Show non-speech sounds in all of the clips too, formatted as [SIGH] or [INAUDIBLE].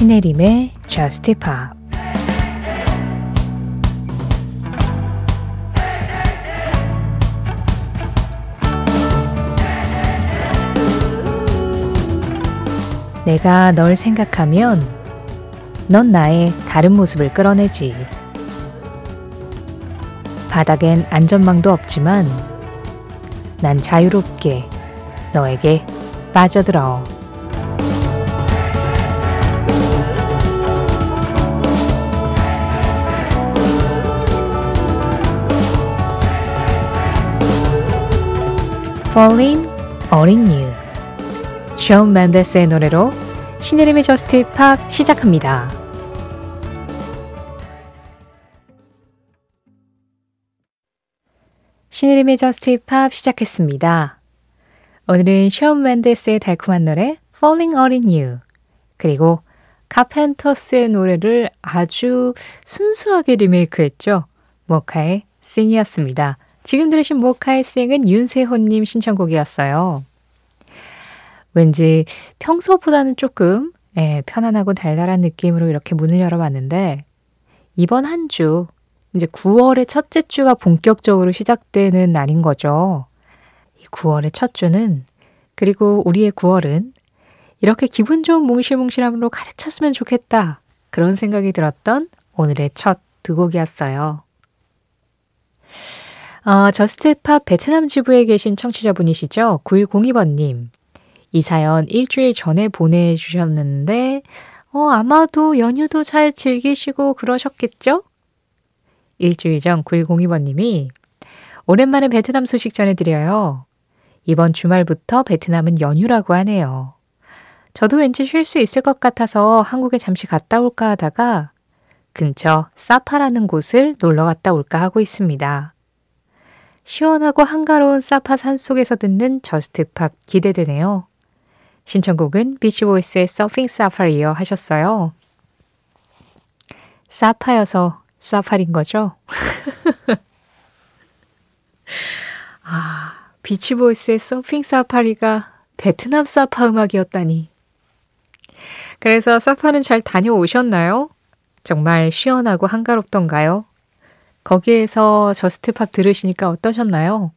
신혜림의 Just Pop 내가 널 생각하면 넌 나의 다른 모습을 끌어내지. 바닥엔 안전망도 없지만 난 자유롭게 너에게 빠져들어. Falling 어린 유션 맨데스의 노래로 신혜림의 저스트 팝 시작합니다. 신혜림의 Just Pop 시작했습니다. 오늘은 션 맨데스의 달콤한 노래 Falling All in You 그리고 카펜터스의 노래를 아주 순수하게 리메이크했죠. 모카의 Sing이었습니다. 지금 들으신 모카의 Sing은 윤세호님 신청곡이었어요. 왠지 평소보다는 조금 예, 편안하고 달달한 느낌으로 이렇게 문을 열어봤는데 이번 한 주 이제 9월의 첫째 주가 본격적으로 시작되는 날인 거죠. 이 9월의 첫 주는 그리고 우리의 9월은 이렇게 기분 좋은 몽실몽실함으로 가득 찼으면 좋겠다. 그런 생각이 들었던 오늘의 첫 두 곡이었어요. 어, Just Pop 베트남 지부에 계신 청취자분이시죠? 9102번님. 이 사연 일주일 전에 보내주셨는데, 어, 아마도 연휴도 잘 즐기시고 그러셨겠죠? 일주일 전 9102번님이 오랜만에 베트남 소식 전해드려요. 이번 주말부터 베트남은 연휴라고 하네요. 저도 왠지 쉴 수 있을 것 같아서 한국에 잠시 갔다 올까 하다가 근처 사파라는 곳을 놀러 갔다 올까 하고 있습니다. 시원하고 한가로운 사파 산 속에서 듣는 Just Pop 기대되네요. 신청곡은 비치보이스의 Surfin' Safari요 하셨어요. 사파여서 사파린 거죠? [LAUGHS] 아, 비치보이스의 Surfin' Safari가 베트남 사파 음악이었다니. 그래서 사파는 잘 다녀오셨나요? 정말 시원하고 한가롭던가요? 거기에서 Just Pop 들으시니까 어떠셨나요?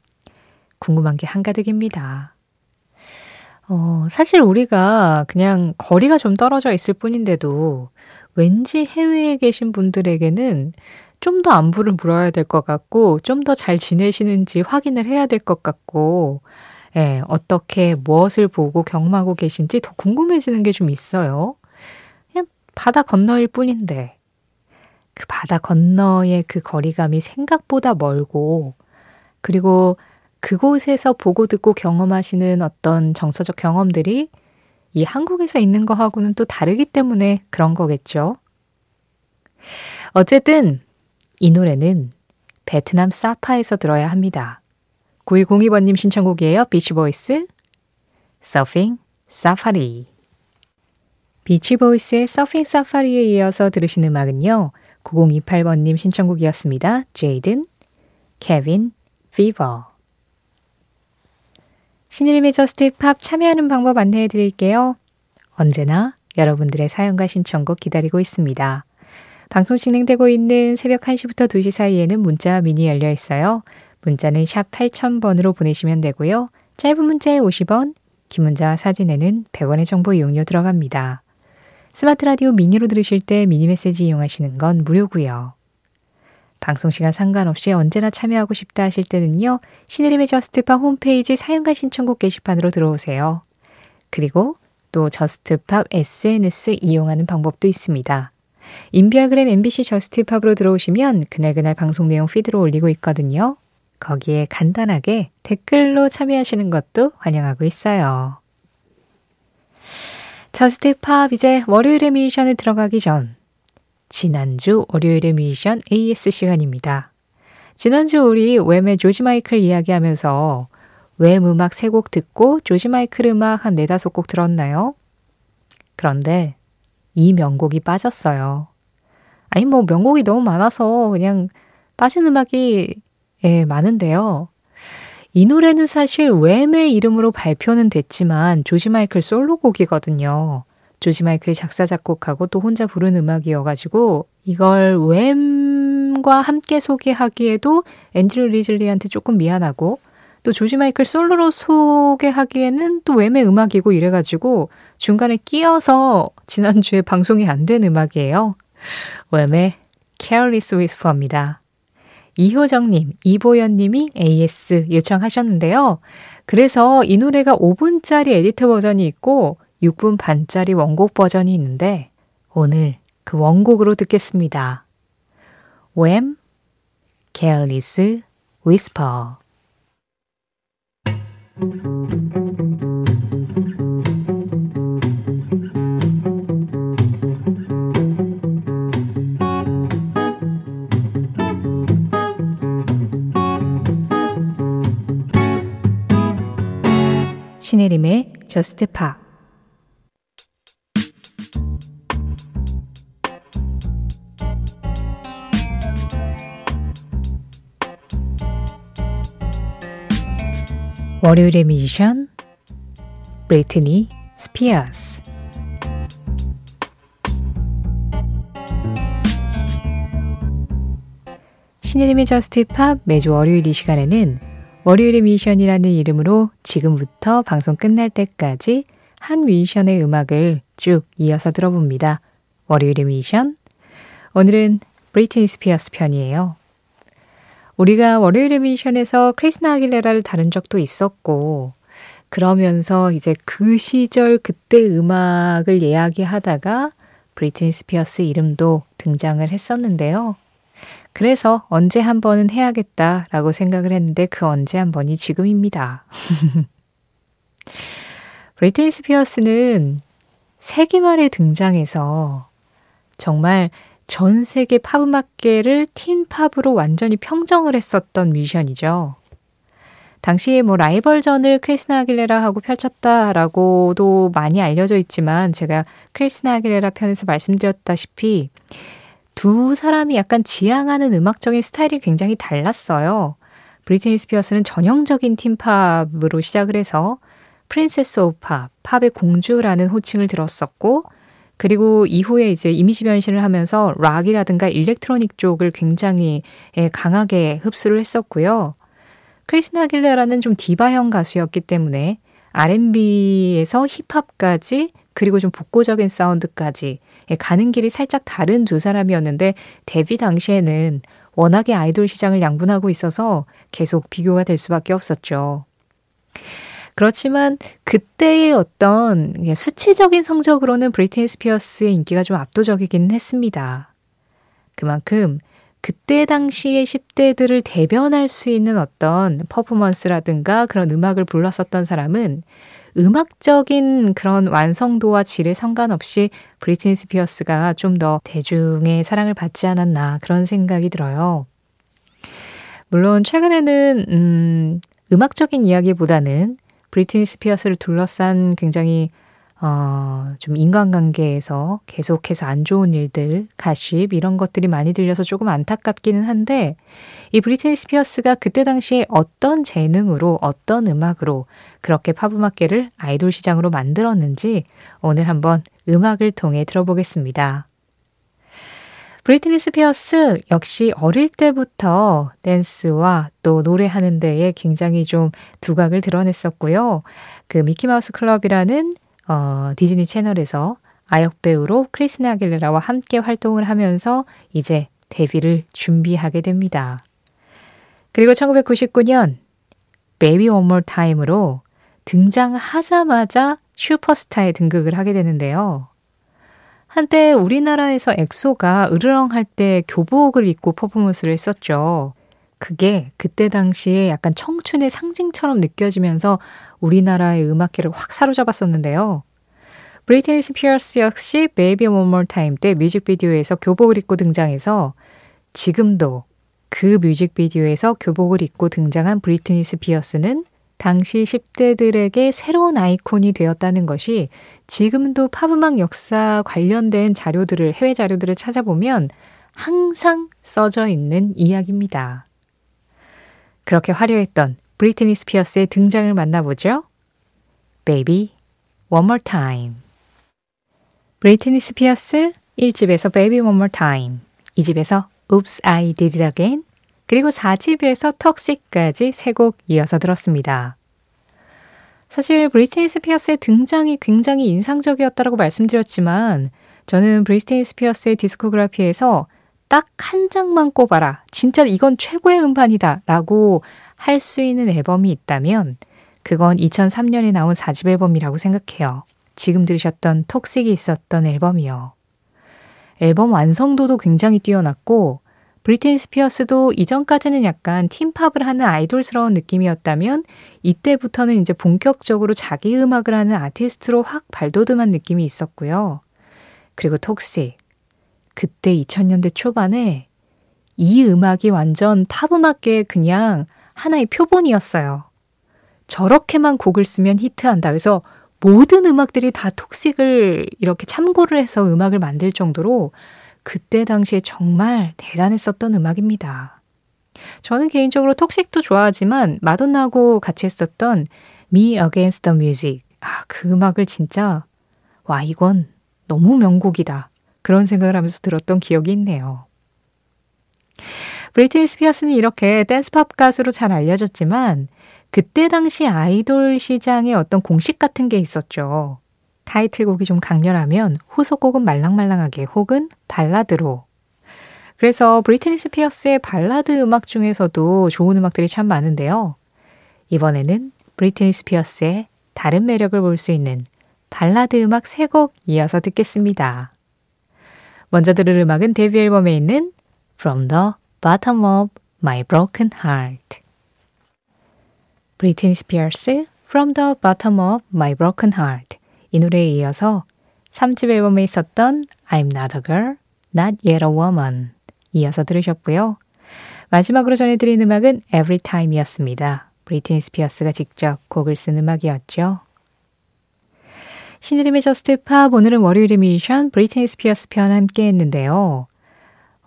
궁금한 게 한가득입니다. 어, 사실 우리가 그냥 거리가 좀 떨어져 있을 뿐인데도 왠지 해외에 계신 분들에게는 좀 더 안부를 물어야 될 것 같고, 좀 더 잘 지내시는지 확인을 해야 될 것 같고, 예, 어떻게 무엇을 보고 경험하고 계신지 더 궁금해지는 게 좀 있어요. 그냥 바다 건너일 뿐인데, 그 바다 건너의 그 거리감이 생각보다 멀고, 그리고 그곳에서 보고 듣고 경험하시는 어떤 정서적 경험들이 이 한국에서 있는 거하고는 또 다르기 때문에 그런 거겠죠. 어쨌든 이 노래는 베트남 사파에서 들어야 합니다. 9102번님 신청곡이에요. 비치보이스 Surfin' Safari 비치보이스의 Surfin' Safari에 이어서 들으신 음악은요. 9028번님 신청곡이었습니다. 제이든, Cabin Fever 신혜림의 Just Pop 참여하는 방법 안내해 드릴게요. 언제나 여러분들의 사연과 신청곡 기다리고 있습니다. 방송 진행되고 있는 새벽 1시부터 2시 사이에는 문자 미니 열려 있어요. 문자는 샵 8000번으로 보내시면 되고요. 짧은 문자에 50원, 긴 문자와 사진에는 100원의 정보 이용료 들어갑니다. 스마트 라디오 미니로 들으실 때 미니 메시지 이용하시는 건 무료고요. 방송 시간 상관없이 언제나 참여하고 싶다 하실 때는요. 신혜림의 Just Pop 홈페이지 사연과 신청곡 게시판으로 들어오세요. 그리고 또 Just Pop SNS 이용하는 방법도 있습니다. 인별그램 MBC Just Pop으로 들어오시면 그날그날 방송 내용 feed로 올리고 있거든요. 거기에 간단하게 댓글로 참여하시는 것도 환영하고 있어요. Just Pop 이제 월요일의 미션에 들어가기 전 지난주 월요일의 미션 AS 시간입니다. 지난주 우리 Wham의 조지 마이클 이야기하면서 Wham 음악 세 곡 듣고 조지 마이클 음악 한 네다섯 곡 들었나요? 그런데 이 명곡이 빠졌어요. 아니 뭐 명곡이 너무 많아서 그냥 빠진 음악이 예, 많은데요. 이 노래는 사실 Wham의 이름으로 발표는 됐지만 조지 마이클 솔로곡이거든요. 조지 마이클이 작사, 작곡하고 또 혼자 부른 음악이어가지고 이걸 웸과 함께 소개하기에도 앤드류 리즐리한테 조금 미안하고 또 조지 마이클 솔로로 소개하기에는 또 웸의 음악이고 이래가지고 중간에 끼어서 지난주에 방송이 안 된 음악이에요. 웸의 Careless Whisper입니다. 이효정님, 이보연님이 AS 요청하셨는데요. 그래서 이 노래가 5분짜리 edit 버전이 있고 6분 반짜리 원곡 버전이 있는데 오늘 그 원곡으로 듣겠습니다. Wham, Careless Whisper 저스트 파 월요일의 뮤지션 브레이트니 스피어스. 신혜림의 저스트 팝 매주 월요일 이 시간에는 월요일의 뮤지션이라는 이름으로 지금부터 방송 끝날 때까지 한 뮤지션의 음악을 쭉 이어서 들어봅니다. 월요일의 뮤지션 오늘은 브리트니 스피어스 편이에요. 우리가 월요일의 뮤지션에서 크리스티나 아길레라를 다룬 적도 있었고, 그러면서 이제 그 시절 그때 음악을 이야기하다가 브리트니 스피어스 이름도 등장을 했었는데요. 그래서 언제 한 번은 해야겠다라고 생각을 했는데 그 언제 한 번이 지금입니다. [LAUGHS] 브리트니 스피어스는 세기 말에 등장해서 정말 전 세계 팝음악계를 틴팝으로 완전히 평정을 했었던 뮤지션이죠. 당시에 뭐 라이벌전을 크리스나 아길레라하고 펼쳤다라고도 많이 알려져 있지만 제가 크리스나 아길레라 편에서 말씀드렸다시피 두 사람이 약간 지향하는 음악적인 스타일이 굉장히 달랐어요. 브리트니 스피어스는 전형적인 teen pop으로 시작을 해서 Princess of Pop, 팝의 공주라는 호칭을 들었었고 그리고 이후에 이제 이미지 변신을 하면서 락이라든가 electronic 쪽을 굉장히 예, 강하게 흡수를 했었고요. 크리스티나 아길레라는 좀 디바형 가수였기 때문에 R&B에서 힙합까지 그리고 좀 복고적인 사운드까지 예, 가는 길이 살짝 다른 두 사람이었는데 데뷔 당시에는 워낙에 아이돌 시장을 양분하고 있어서 계속 비교가 될 수밖에 없었죠. 그렇지만 그때의 어떤 수치적인 성적으로는 브리트니 스피어스의 인기가 좀 압도적이기는 했습니다. 그만큼 그때 당시의 10대들을 대변할 수 있는 어떤 퍼포먼스라든가 그런 음악을 불렀었던 사람은 음악적인 그런 완성도와 질에 상관없이 브리트니 스피어스가 좀 더 대중의 사랑을 받지 않았나 그런 생각이 들어요. 물론 최근에는 음, 음악적인 이야기보다는 브리트니 스피어스를 둘러싼 굉장히 어, 좀 인간관계에서 계속해서 안 좋은 일들, 가십, 이런 것들이 많이 들려서 조금 안타깝기는 한데, 이 브리트니 스피어스가 그때 당시에 어떤 재능으로, 어떤 음악으로 그렇게 팝 음악계를 아이돌 시장으로 만들었는지 오늘 한번 음악을 통해 들어보겠습니다. 브리트니 스피어스 역시 어릴 때부터 댄스와 또 노래하는 데에 굉장히 좀 두각을 드러냈었고요. 그 미키마우스 클럽이라는 어, 디즈니 채널에서 아역 배우로 크리스티나 아길레라와 함께 활동을 하면서 이제 데뷔를 준비하게 됩니다. 그리고 1999년 Baby One More Time으로 등장하자마자 슈퍼스타에 등극을 하게 되는데요. 한때 우리나라에서 엑소가 으르렁 할 때 교복을 입고 퍼포먼스를 했었죠. 그게 그때 당시에 약간 청춘의 상징처럼 느껴지면서 우리나라의 음악계를 확 사로잡았었는데요. 브리트니 스피어스 역시 Baby One More Time 때 뮤직비디오에서 교복을 입고 등장해서 지금도 그 뮤직비디오에서 교복을 입고 등장한 브리트니 스피어스는 당시 10대들에게 새로운 아이콘이 되었다는 것이 지금도 팝음악 역사 관련된 자료들을, 해외 자료들을 찾아보면 항상 써져 있는 이야기입니다. 그렇게 화려했던 브리트니 스피어스의 등장을 만나보죠. Baby, One More Time. 브리트니 스피어스 1집에서 Baby One More Time, 2집에서 Oops I Did It Again, 그리고 4집에서 Toxic까지 세 곡 이어서 들었습니다. 사실 브리트니 스피어스의 등장이 굉장히 인상적이었다고 말씀드렸지만 저는 브리트니 스피어스의 discography에서 딱 한 장만 꼽아라. 진짜 이건 최고의 음반이다. 라고 할 수 있는 앨범이 있다면 그건 2003년에 나온 4집 앨범이라고 생각해요. 지금 들으셨던 톡식이 있었던 앨범이요. 앨범 완성도도 굉장히 뛰어났고 브리트니 스피어스도 이전까지는 약간 팀팝을 하는 아이돌스러운 느낌이었다면 이때부터는 이제 본격적으로 자기 음악을 하는 아티스트로 확 발돋움한 느낌이 있었고요. 그리고 톡식. 그때 2000년대 초반에 이 음악이 완전 팝 음악계의 그냥 하나의 표본이었어요. 저렇게만 곡을 쓰면 히트한다. 그래서 모든 음악들이 다 톡식을 이렇게 참고를 해서 음악을 만들 정도로 그때 당시에 정말 대단했었던 음악입니다. 저는 개인적으로 톡식도 좋아하지만 마돈나하고 같이 했었던 Me Against the Music. 아, 그 음악을 진짜 와, 이건 너무 명곡이다. 그런 생각을 하면서 들었던 기억이 있네요. 브리트니 스피어스는 이렇게 댄스팝 가수로 잘 알려졌지만 그때 당시 아이돌 시장에 어떤 공식 같은 게 있었죠. 타이틀곡이 좀 강렬하면 후속곡은 말랑말랑하게 혹은 발라드로. 그래서 브리트니 스피어스의 발라드 음악 중에서도 좋은 음악들이 참 많은데요. 이번에는 브리트니 스피어스의 다른 매력을 볼 수 있는 발라드 음악 3곡 이어서 듣겠습니다. 먼저 들을 음악은 데뷔 앨범에 있는 From the Bottom of My Broken Heart. 브리트니 스피어스 From the Bottom of My Broken Heart 이 노래에 이어서 3집 앨범에 있었던 I'm Not a Girl, Not Yet a Woman 이어서 들으셨고요. 마지막으로 전해드린 음악은 Everytime이었습니다. 브리트니 스피어스가 직접 곡을 쓴 음악이었죠. 신혜림의 JUST POP 오늘은 월요일의 뮤지션 브리트니 스피어스 편 함께 했는데요.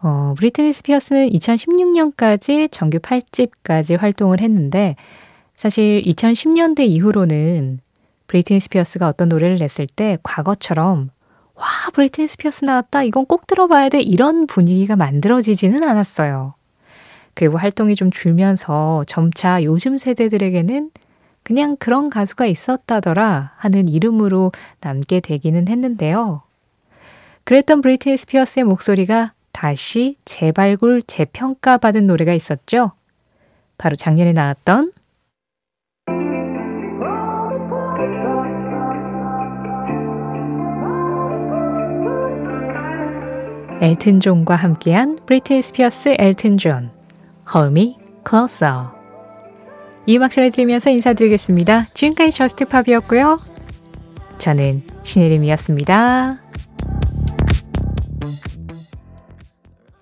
어, 브리트니 스피어스는 2016년까지 정규 8집까지 활동을 했는데 사실 2010년대 이후로는 브리트니 스피어스가 어떤 노래를 냈을 때 과거처럼 와, 브리트니 스피어스 나왔다. 이건 꼭 들어봐야 돼. 이런 분위기가 만들어지지는 않았어요. 그리고 활동이 좀 줄면서 점차 요즘 세대들에게는 그냥 그런 가수가 있었다더라 하는 이름으로 남게 되기는 했는데요. 그랬던 브리트니 스피어스의 목소리가 다시 재발굴, 재평가받은 노래가 있었죠. 바로 작년에 나왔던 엘튼 존과 함께한 브리트니 스피어스 엘튼 존, Hold Me Closer. 이 음악 전해드리면서 인사드리겠습니다. 지금까지 저스트팝이었고요. 저는 신혜림이었습니다.